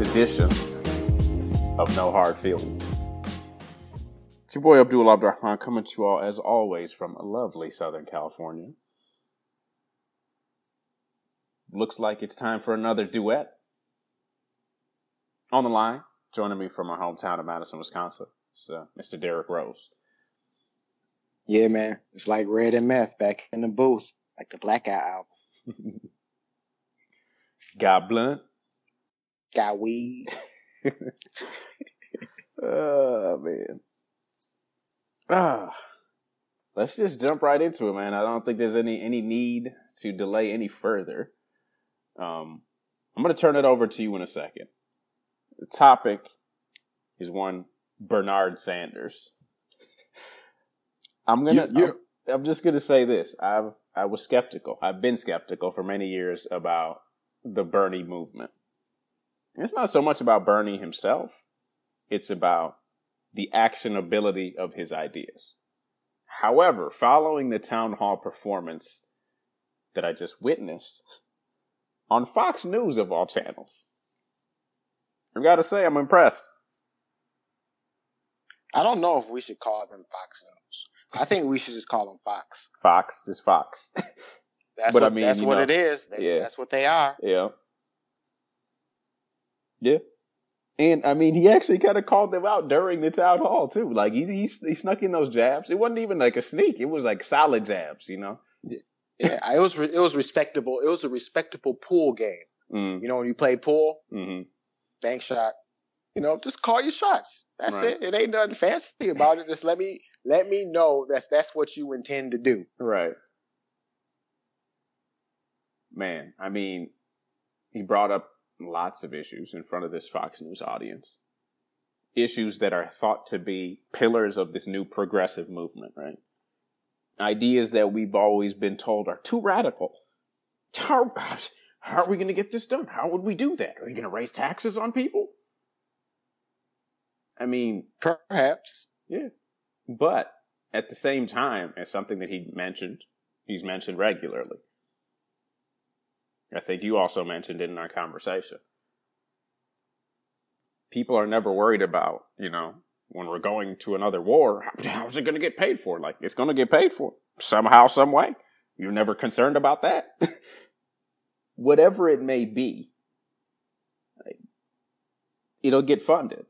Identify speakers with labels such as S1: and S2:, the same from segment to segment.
S1: to edition of No Hard Feelings. It's your boy Abdul Abdurrahman coming to you all, as always, from lovely Southern California. Looks like it's time for another duet. On the line, joining me from my hometown of Madison, Wisconsin, it's uh, Mr. Derek Rose.
S2: Yeah, man. It's like Red and Meth back in the booth, like the Blackout album.
S1: Got blunt.
S2: Got weed.
S1: oh man. Ah. Let's just jump right into it, man. I don't think there's any any need to delay any further. Um I'm gonna turn it over to you in a second. The topic is one Bernard Sanders. I'm gonna
S2: You-
S1: I'm, I'm just gonna say this. I've I was skeptical. I've been skeptical for many years about the Bernie movement. It's not so much about Bernie himself, it's about the actionability of his ideas. However, following the town hall performance that I just witnessed on Fox News of all channels, I've got to say I'm impressed.
S2: I don't know if we should call them Fox News. I think we should just call them Fox.
S1: Fox, just Fox.
S2: That's
S1: But I mean,
S2: that's what
S1: know,
S2: it is. They-
S1: yeah.
S2: That's what they are.
S1: yeah. Yeah. And I mean, he actually kind of called them out during the town hall too. Like he, he he snuck in those jabs. It wasn't even like a sneak. It was like solid jabs, you know.
S2: Yeah, it was re- it was respectable. It was a respectable pool game.
S1: Mm,
S2: You know, when you play pool,
S1: hmm
S2: bank shot. You know, just call your shots. That's
S1: Right.
S2: it. It ain't nothing fancy about it. Just let me let me know that's that's what you intend to do.
S1: Right. Man, I mean, he brought up lots of issues in front of this Fox News audience. Issues that are thought to be pillars of this new progressive movement, right? Ideas that we've always been told are too radical. How, how are we going to get this done? How would we do that? Are we going to raise taxes on people? I mean,
S2: Perhaps.
S1: yeah. But at the same time, as something that he mentioned, he's mentioned regularly. I think you also mentioned it in our conversation. People are never worried about, you know, when we're going to another war, how's it going to get paid for? Like, it's going to get paid for somehow, some way. You're never concerned about that. Whatever it may be, it'll get funded.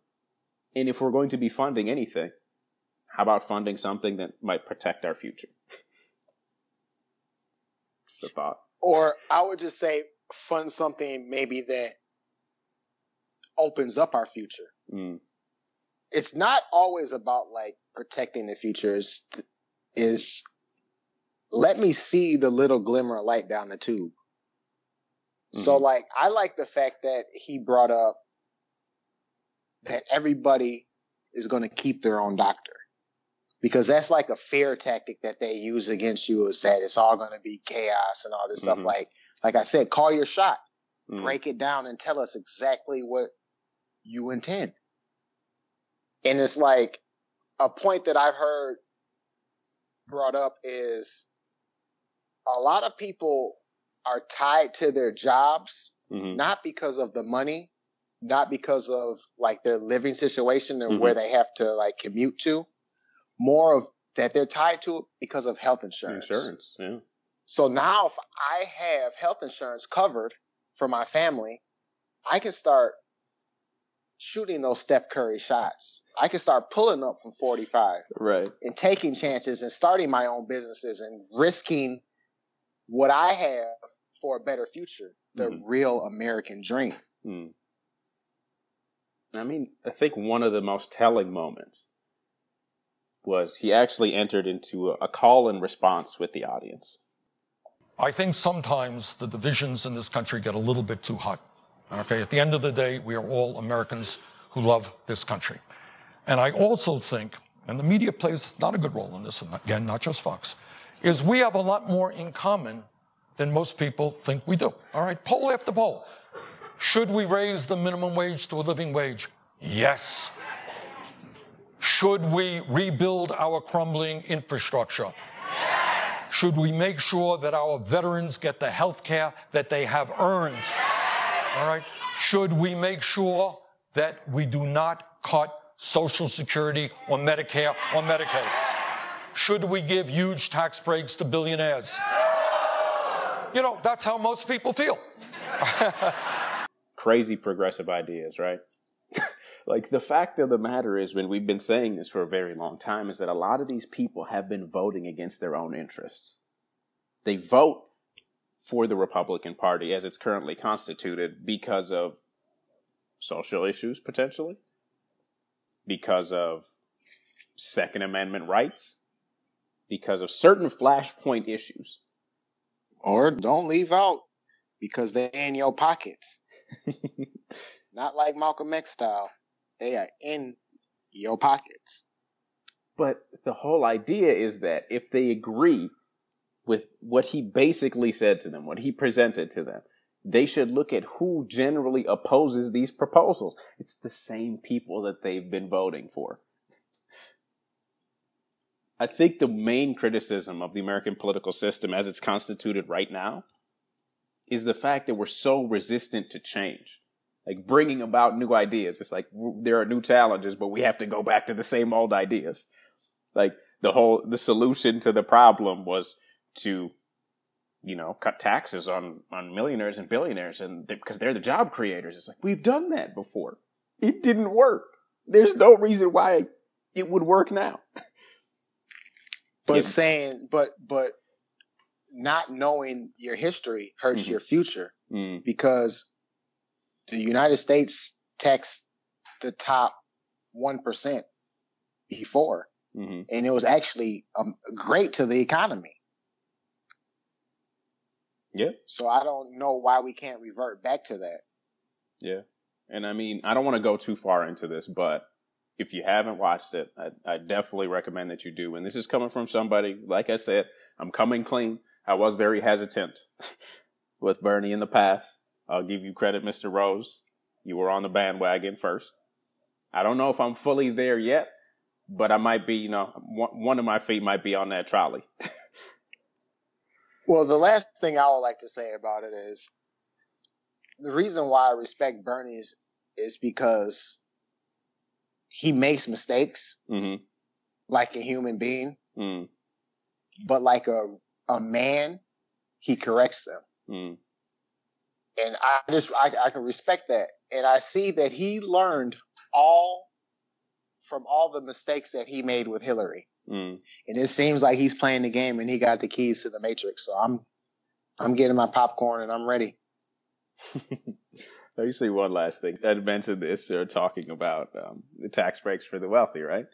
S1: And if we're going to be funding anything, how about funding something that might protect our future? Just a thought.
S2: Or I would just say fund something maybe that opens up our future.
S1: Mm,
S2: It's not always about like protecting the future. Is is let me see the little glimmer of light down the tube. So
S1: Mhm.
S2: like I like the fact that he brought up that everybody is going to keep their own doctor. Because that's like a fear tactic that they use against you is that it's all going to be chaos and all this
S1: Mhm.
S2: stuff like like I said call your shot.
S1: mm,
S2: break it down and tell us exactly what you intend. And it's like a point that I've heard brought up is a lot of people are tied to their jobs,
S1: mhm,
S2: not because of the money, not because of like their living situation and where they have to like commute to, more of that they're tied to it because of health insurance.
S1: Insurance, yeah.
S2: So now if I have health insurance covered for my family, I can start shooting those Steph Curry shots. I can start pulling up from 45
S1: Right.
S2: and taking chances and starting my own businesses and risking what I have for a better future, the
S1: Mhm.
S2: real American dream.
S1: Mm. I mean, I think one of the most telling moments was he actually entered into a, call and response with the audience.
S3: I think sometimes the divisions in this country get a little bit too hot. Okay, at the end of the day, we are all Americans who love this country. And I also think, and the media plays not a good role in this, and again, not just Fox, is we have a lot more in common than most people think we do. All right, poll after poll. Should we raise the minimum wage to a living wage? Yes. Should we rebuild our crumbling infrastructure? Yes. Should we make sure that our veterans get the health care that they have earned? All right. Should we make sure that we do not cut Social Security or Medicare or Medicaid? Should we give huge tax breaks to billionaires? You know, that's how most people feel.
S1: Crazy progressive ideas, right? Like the fact of the matter is when we've been saying this for a very long time is that a lot of these people have been voting against their own interests. They vote for the Republican Party as it's currently constituted because of social issues potentially, because of Second Amendment rights, because of certain flashpoint issues.
S2: Or don't leave out because they're in your pockets. Not like Malcolm X style. They are in your pockets.
S1: But the whole idea is that if they agree with what he basically said to them, what he presented to them, they should look at who generally opposes these proposals. It's the same people that they've been voting for. I think the main criticism of the American political system as it's constituted right now is the fact that we're so resistant to change. Like bringing about new ideas. It's like there are new challenges, but we have to go back to the same old ideas. Like the whole, the solution to the problem was to, you know, cut taxes on, on millionaires and billionaires and because they're the job creators. It's like, we've done that before. It didn't work. There's no reason why it would work now.
S2: But yeah. saying, but, but not knowing your history hurts mm-hmm. your future mm. because the United States taxed the top 1% before. Mm-hmm. And it was actually um, great to the economy.
S1: Yeah.
S2: So I don't know why we can't revert back to that.
S1: Yeah. And I mean, I don't want to go too far into this, but if you haven't watched it, I, I, definitely recommend that you do. And this is coming from somebody, like I said, I'm coming clean. I was very hesitant with Bernie in the past. I'll give you credit, Mr. Rose. You were on the bandwagon first. I don't know if I'm fully there yet, but I might be, you know, one of my feet might be on that trolley.
S2: well, the last thing I would like to say about it is the reason why I respect Bernie is, is because he makes mistakes mm-hmm. like a human being, mm. but like a a man, he corrects them. Mm. And I just I, I can respect that, and I see that he learned all from all the mistakes that he made with Hillary. Mm. And it seems like he's playing the game, and he got the keys to the matrix. So I'm I'm getting my popcorn, and I'm ready.
S1: Let me say one last thing. I mentioned this. They're talking about um, the tax breaks for the wealthy, right?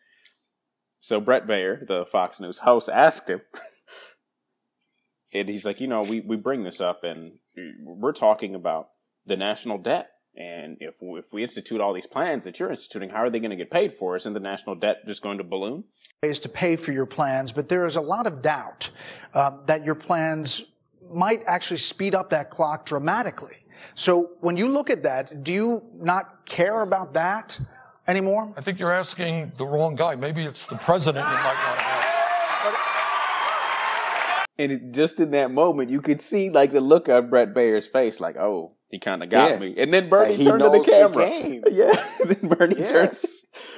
S1: So Brett Baier, the Fox News host, asked him, and he's like, you know, we, we bring this up, and we're talking about the national debt. And if if we institute all these plans that you're instituting, how are they going to get paid for? Isn't the national debt just going to balloon?
S4: Ways to pay for your plans, but there is a lot of doubt uh, that your plans might actually speed up that clock dramatically. So when you look at that, do you not care about that anymore?
S3: I think you're asking the wrong guy. Maybe it's the president you might want to ask.
S1: And it, just in that moment, you could see like the look on Brett Baier's face, like, "Oh, he kind of got yeah. me." And then Bernie turned to the camera. The yeah, then Bernie yes. turned.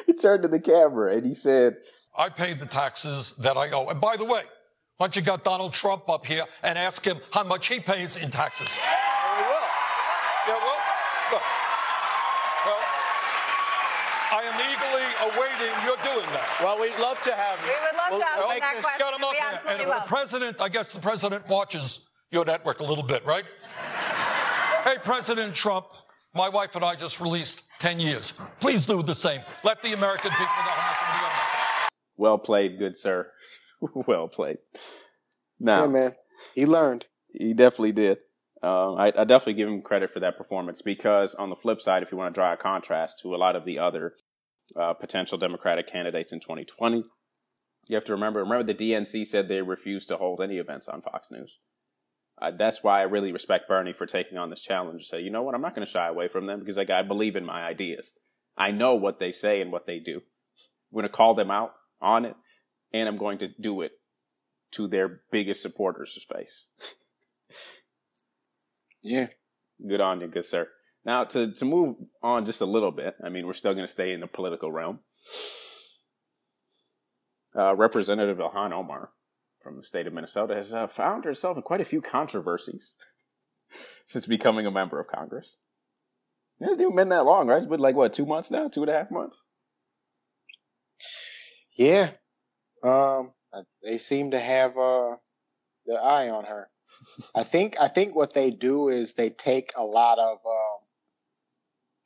S1: He turned to the camera and he said,
S3: "I paid the taxes that I owe." And by the way, why don't you got Donald Trump up here and ask him how much he pays in taxes? Yeah, well, look. Well, I am eagerly awaiting your doing that.
S5: Well, we'd love to have
S6: you. We would love we'll, to have we'll that question. Get him up we absolutely
S3: and
S6: will.
S3: the president, I guess the president watches your network a little bit, right? hey, President Trump, my wife and I just released 10 years. Please do the same. Let the American people know how much we owe.
S1: Well played, good sir. well played. Now,
S2: yeah, man, he learned.
S1: He definitely did. Uh, I, I, definitely give him credit for that performance because, on the flip side, if you want to draw a contrast to a lot of the other uh, potential Democratic candidates in 2020, you have to remember. Remember, the DNC said they refused to hold any events on Fox News. Uh, that's why I really respect Bernie for taking on this challenge. Say, you know what? I'm not going to shy away from them because like, I believe in my ideas. I know what they say and what they do. I'm going to call them out on it, and I'm going to do it to their biggest supporters' face.
S2: yeah.
S1: Good on you, good sir. Now to to move on just a little bit. I mean, we're still going to stay in the political realm. Uh, Representative Ilhan Omar from the state of Minnesota has uh, found herself in quite a few controversies since becoming a member of Congress. It hasn't even been that long, right? It's been like what, two months now, two and a half months.
S2: Yeah, um, they seem to have uh, their eye on her. I think I think what they do is they take a lot of um,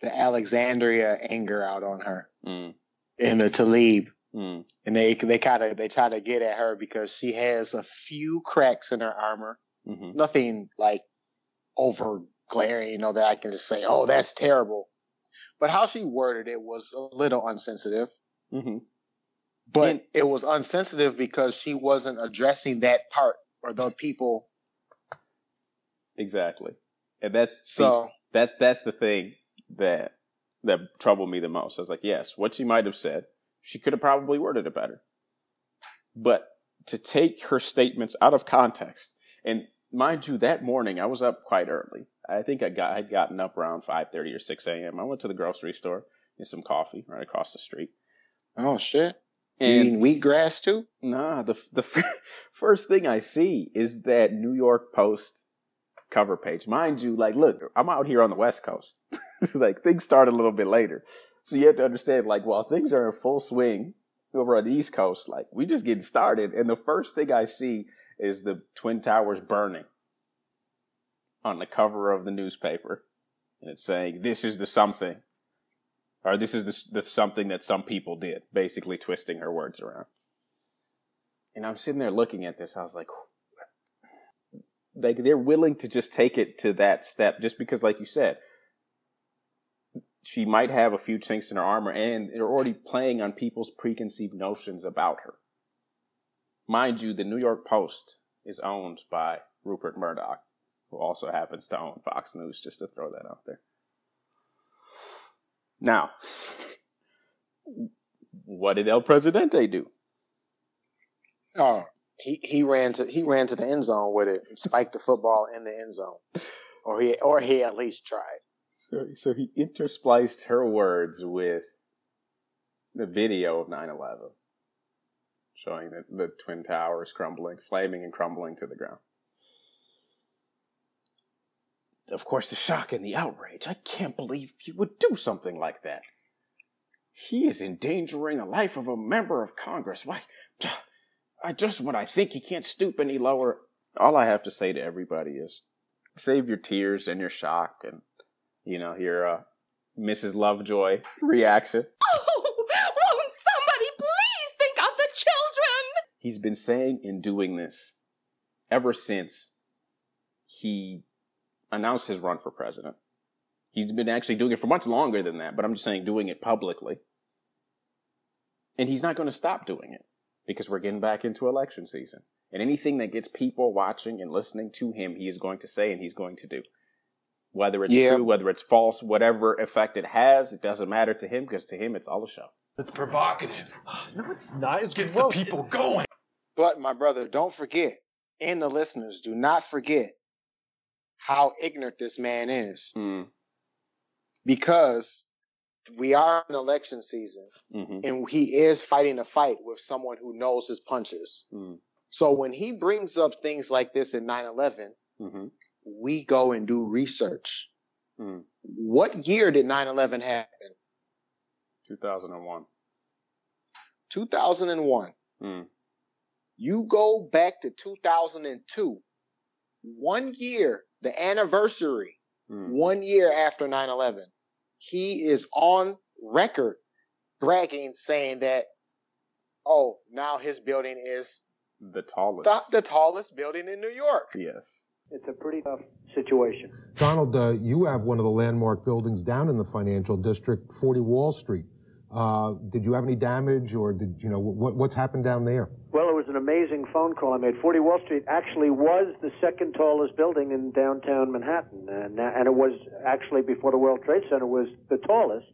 S2: the Alexandria anger out on her
S1: mm.
S2: in the Talib,
S1: mm.
S2: and they they kind of they try to get at her because she has a few cracks in her armor.
S1: Mm-hmm.
S2: Nothing like over glaring, you know, that I can just say, "Oh, that's terrible." But how she worded it was a little unsensitive.
S1: Mm-hmm.
S2: But and, it was unsensitive because she wasn't addressing that part or the people.
S1: Exactly, and that's
S2: so.
S1: See, that's that's the thing that that troubled me the most. I was like, yes, what she might have said, she could have probably worded it better. But to take her statements out of context, and mind you, that morning I was up quite early. I think I got I'd gotten up around five thirty or six a.m. I went to the grocery store, get some coffee right across the street.
S2: Oh shit! And eating wheatgrass too?
S1: Nah, the the first thing I see is that New York Post cover page. Mind you, like, look, I'm out here on the West Coast. like, things start a little bit later, so you have to understand, like, while things are in full swing over on the East Coast, like, we just getting started, and the first thing I see is the Twin Towers burning on the cover of the newspaper, and it's saying, "This is the something." or this is the, the something that some people did, basically twisting her words around. And I'm sitting there looking at this. I was like, like they're willing to just take it to that step, just because, like you said, she might have a few chinks in her armor, and they're already playing on people's preconceived notions about her. Mind you, the New York Post is owned by Rupert Murdoch, who also happens to own Fox News. Just to throw that out there. Now, what did El Presidente do?
S2: Oh, he, he ran to he ran to the end zone with it, spiked the football in the end zone, or he or he at least tried.
S1: So so he interspliced her words with the video of 9/11, showing the, the twin towers crumbling, flaming and crumbling to the ground of course, the shock and the outrage. I can't believe you would do something like that. He is endangering the life of a member of Congress. Why? I just when I think he can't stoop any lower. All I have to say to everybody is save your tears and your shock and, you know, your uh, Mrs. Lovejoy reaction.
S6: Oh, won't somebody please think of the children?
S1: He's been saying and doing this ever since he announced his run for president. He's been actually doing it for much longer than that, but I'm just saying doing it publicly. And he's not going to stop doing it because we're getting back into election season. And anything that gets people watching and listening to him, he is going to say and he's going to do. Whether it's yeah. true, whether it's false, whatever effect it has, it doesn't matter to him because to him it's all a show.
S5: It's provocative.
S7: No, it's not. It
S5: gets well, the people going.
S2: But my brother, don't forget, and the listeners, do not forget how ignorant this man is.
S1: Mm.
S2: Because we are in election season
S1: mm-hmm.
S2: and he is fighting a fight with someone who knows his punches.
S1: Mm.
S2: So when he brings up things like this in 9 11,
S1: mm-hmm.
S2: we go and do research.
S1: Mm.
S2: What year did 9 11 happen?
S1: 2001.
S2: 2001.
S1: Mm.
S2: You go back to 2002, one year the anniversary,
S1: mm.
S2: one year after 9 11, he is on record bragging, saying that, oh, now his building is
S1: the tallest.
S2: The, the tallest building in New York.
S1: Yes.
S8: It's a pretty tough situation.
S9: Donald, uh, you have one of the landmark buildings down in the financial district, 40 Wall Street. Uh, did you have any damage, or did you know what, what's happened down there?
S8: Well, it was an amazing phone call I made. 40 Wall Street actually was the second tallest building in downtown Manhattan, and and it was actually before the World Trade Center was the tallest,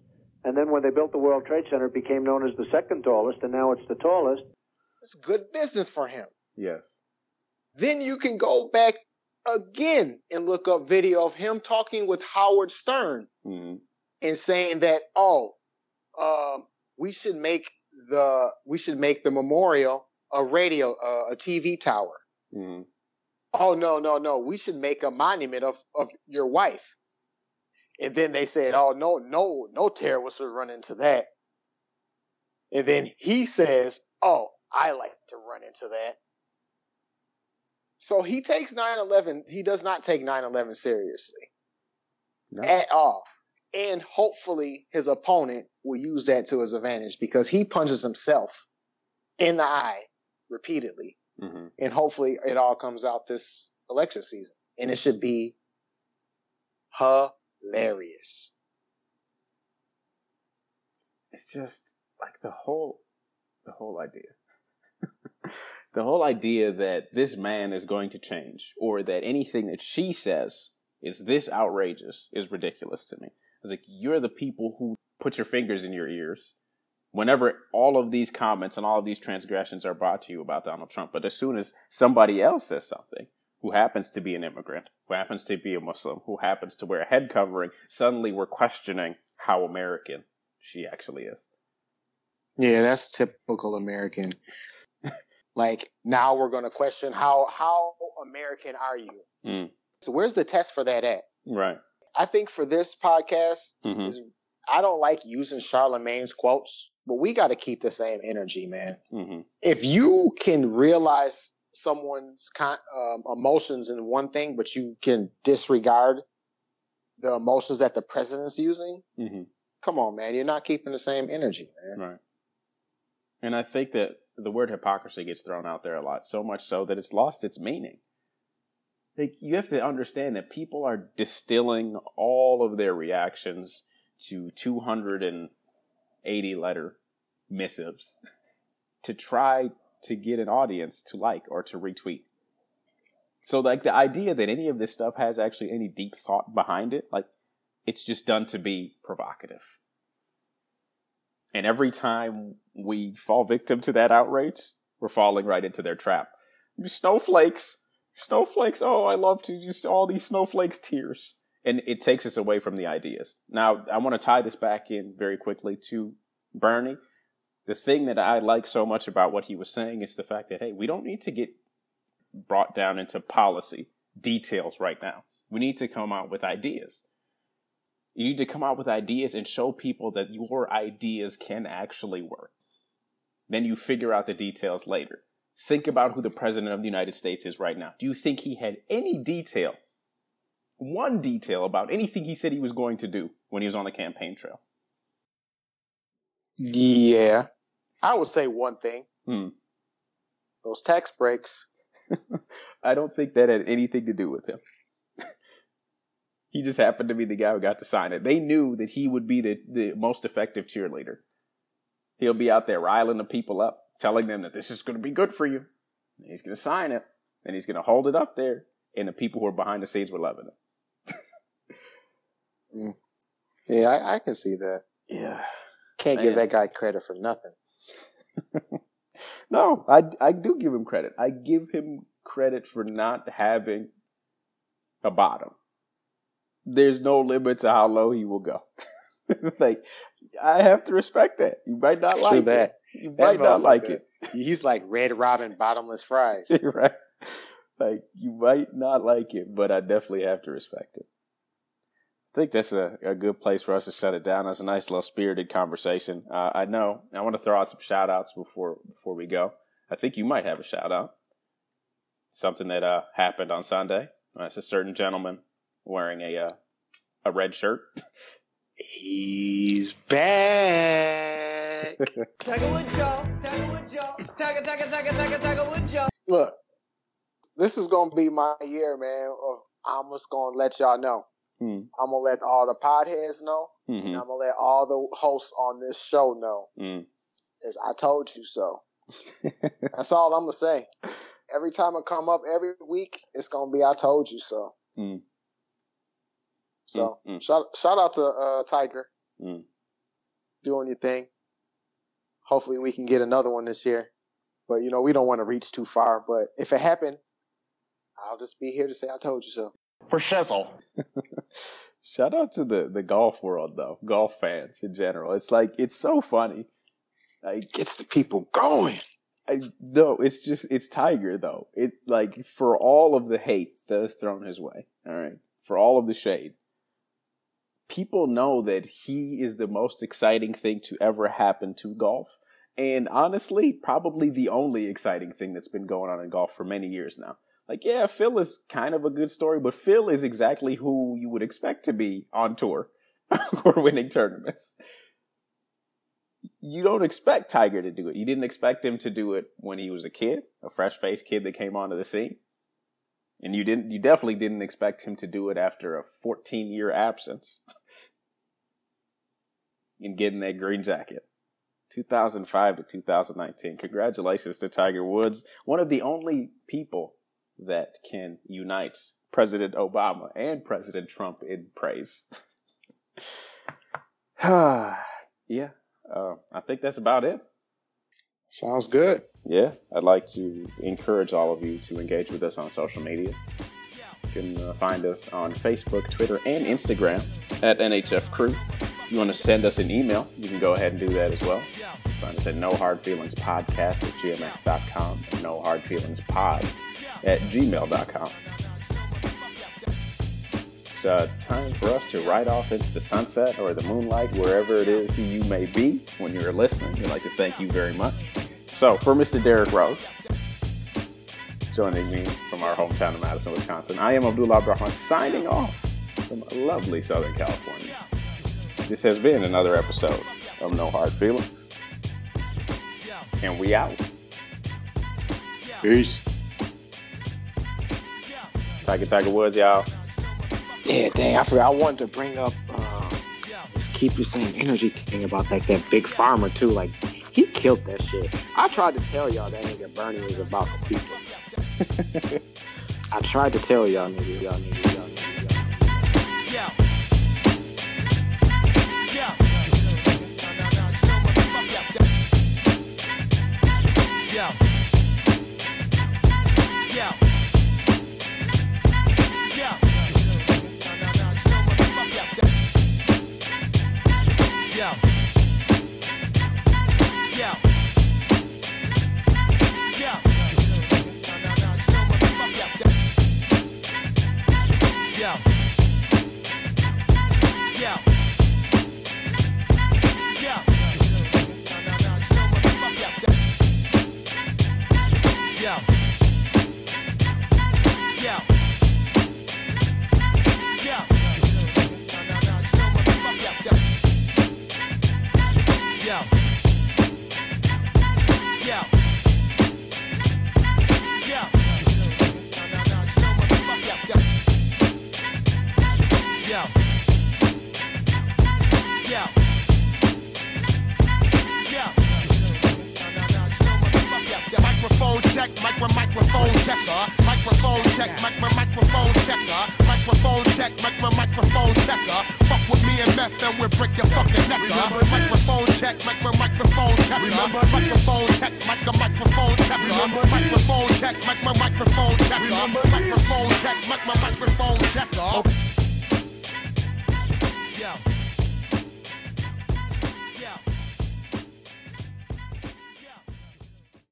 S8: and then when they built the World Trade Center, it became known as the second tallest, and now it's the tallest.
S2: It's good business for him.
S1: Yes.
S2: Then you can go back again and look up video of him talking with Howard Stern
S1: hmm
S2: and saying that, oh, um, we should make the we should make the memorial a radio uh, a TV tower.
S1: hmm
S2: Oh no no no, we should make a monument of of your wife. And then they said, oh no no no terrorists would run into that. And then he says, oh I like to run into that. So he takes 9/11. He does not take 9/11 seriously
S1: No.
S2: at all. And hopefully his opponent will use that to his advantage because he punches himself in the eye repeatedly.
S1: hmm
S2: And hopefully it all comes out this election season. And it should be hilarious.
S1: It's just like the whole, the whole idea. the whole idea that this man is going to change or that anything that she says is this outrageous is ridiculous to me. It's like you're the people who put your fingers in your ears whenever all of these comments and all of these transgressions are brought to you about Donald Trump. But as soon as somebody else says something, who happens to be an immigrant, who happens to be a Muslim, who happens to wear a head covering, suddenly we're questioning how American she actually is.
S2: Yeah, that's typical American. like now we're going to question how how American are you?
S1: Mm.
S2: So where's the test for that at?
S1: Right.
S2: I think for this podcast
S1: hmm
S2: is I don't like using Charlamagne's quotes, but we got to keep the same energy, man.
S1: hmm
S2: If you can realize someone's con- um, emotions in one thing, but you can disregard the emotions that the president's using,
S1: hmm
S2: come on, man, you're not keeping the same energy, man.
S1: Right. And I think that the word hypocrisy gets thrown out there a lot, so much so that it's lost its meaning. Like you have to understand that people are distilling all of their reactions to 280 letter missives to try to get an audience to like or to retweet. So like the idea that any of this stuff has actually any deep thought behind it, like it's just done to be provocative. And every time we fall victim to that outrage, we're falling right into their trap. Snowflakes, snowflakes. Oh, I love to just all these snowflakes tears. And it takes us away from the ideas. Now, I want to tie this back in very quickly to Bernie. The thing that I like so much about what he was saying is the fact that, hey, we don't need to get brought down into policy details right now. We need to come out with ideas. You need to come out with ideas and show people that your ideas can actually work. Then you figure out the details later. Think about who the president of the United States is right now. Do you think he had any detail, one detail about anything he said he was going to do when he was on the campaign trail?
S2: Yeah. I would say one thing.
S1: Hmm.
S2: Those tax breaks.
S1: I don't think that had anything to do with him. he just happened to be the guy who got to sign it. They knew that he would be the, the most effective cheerleader. He'll be out there riling the people up, telling them that this is going to be good for you. And he's going to sign it, and he's going to hold it up there, and the people who are behind the scenes were loving it. Mm.
S2: Yeah, I, I can see that.
S1: Yeah.
S2: Can't give that guy credit for nothing.
S1: No, I, I do give him credit. I give him credit for not having a bottom. There's no limit to how low he will go. like, I have to respect that. You might not
S2: True
S1: like
S2: that.
S1: it. You
S2: That
S1: might not like it.
S2: He's like Red Robin bottomless fries.
S1: right? Like, you might not like it, but I definitely have to respect it. I think that's a, a good place for us to shut it down. That's a nice little spirited conversation. Uh, I know. I want to throw out some shout outs before before we go. I think you might have a shout out. Something that uh, happened on Sunday. Uh, a certain gentleman wearing a uh, a red shirt.
S2: He's back. Look, this is gonna be my year, man. I'm just gonna let y'all know.
S1: Hmm.
S2: I'm gonna let all the podheads know,
S1: Mhm.
S2: and I'm gonna let all the hosts on this show know.
S1: Mm.
S2: Is I told you so. That's all I'm gonna say. Every time I come up every week, it's gonna be I told you so.
S1: Mm.
S2: So
S1: Mm, mm.
S2: shout shout out to uh, Tiger
S1: Mm.
S2: doing your thing. Hopefully we can get another one this year. But you know, we don't want to reach too far. But if it happened, I'll just be here to say I told you so.
S10: For shizzle.
S1: Shout out to the the golf world though, golf fans in general. It's like it's so funny. Like
S2: Gets the people going.
S1: I, no, it's just it's Tiger though. It like for all of the hate that is thrown his way. All right, for all of the shade, people know that he is the most exciting thing to ever happen to golf, and honestly, probably the only exciting thing that's been going on in golf for many years now. Like, yeah, Phil is kind of a good story, but Phil is exactly who you would expect to be on tour or winning tournaments you don't expect Tiger to do it. You didn't expect him to do it when he was a kid, a fresh faced kid that came onto the scene. And you didn't you definitely didn't expect him to do it after a 14 year absence in getting that green jacket. 2005 to 2019. Congratulations to Tiger Woods, one of the only people that can unite President Obama and President Trump in praise. yeah, uh, I think that's about it.
S2: Sounds good.
S1: Yeah, I'd like to encourage all of you to engage with us on social media. You can uh, find us on Facebook, Twitter, and Instagram at NHF Crew. You want to send us an email, you can go ahead and do that as well. Find us at No Hard Feelings Podcast at gmx.com and No Hard Feelings Pod at gmail.com. It's uh, time for us to ride off into the sunset or the moonlight, wherever it is you may be when you're listening. We'd like to thank you very much. So, for Mr. Derek Rose, joining me from our hometown of Madison, Wisconsin, I am Abdullah Abraham signing off from lovely Southern California. This has been another episode of No Hard Feelings. And we out.
S2: Peace.
S1: Tiger Tiger Woods, y'all.
S2: Yeah, dang, I forgot. I wanted to bring up uh, this keep your same energy thing about like that Big Pharma too. Like he killed that shit. I tried to tell y'all that nigga Bernie was about the people. I tried to tell y'all niggas, y'all niggas,
S11: Yeah.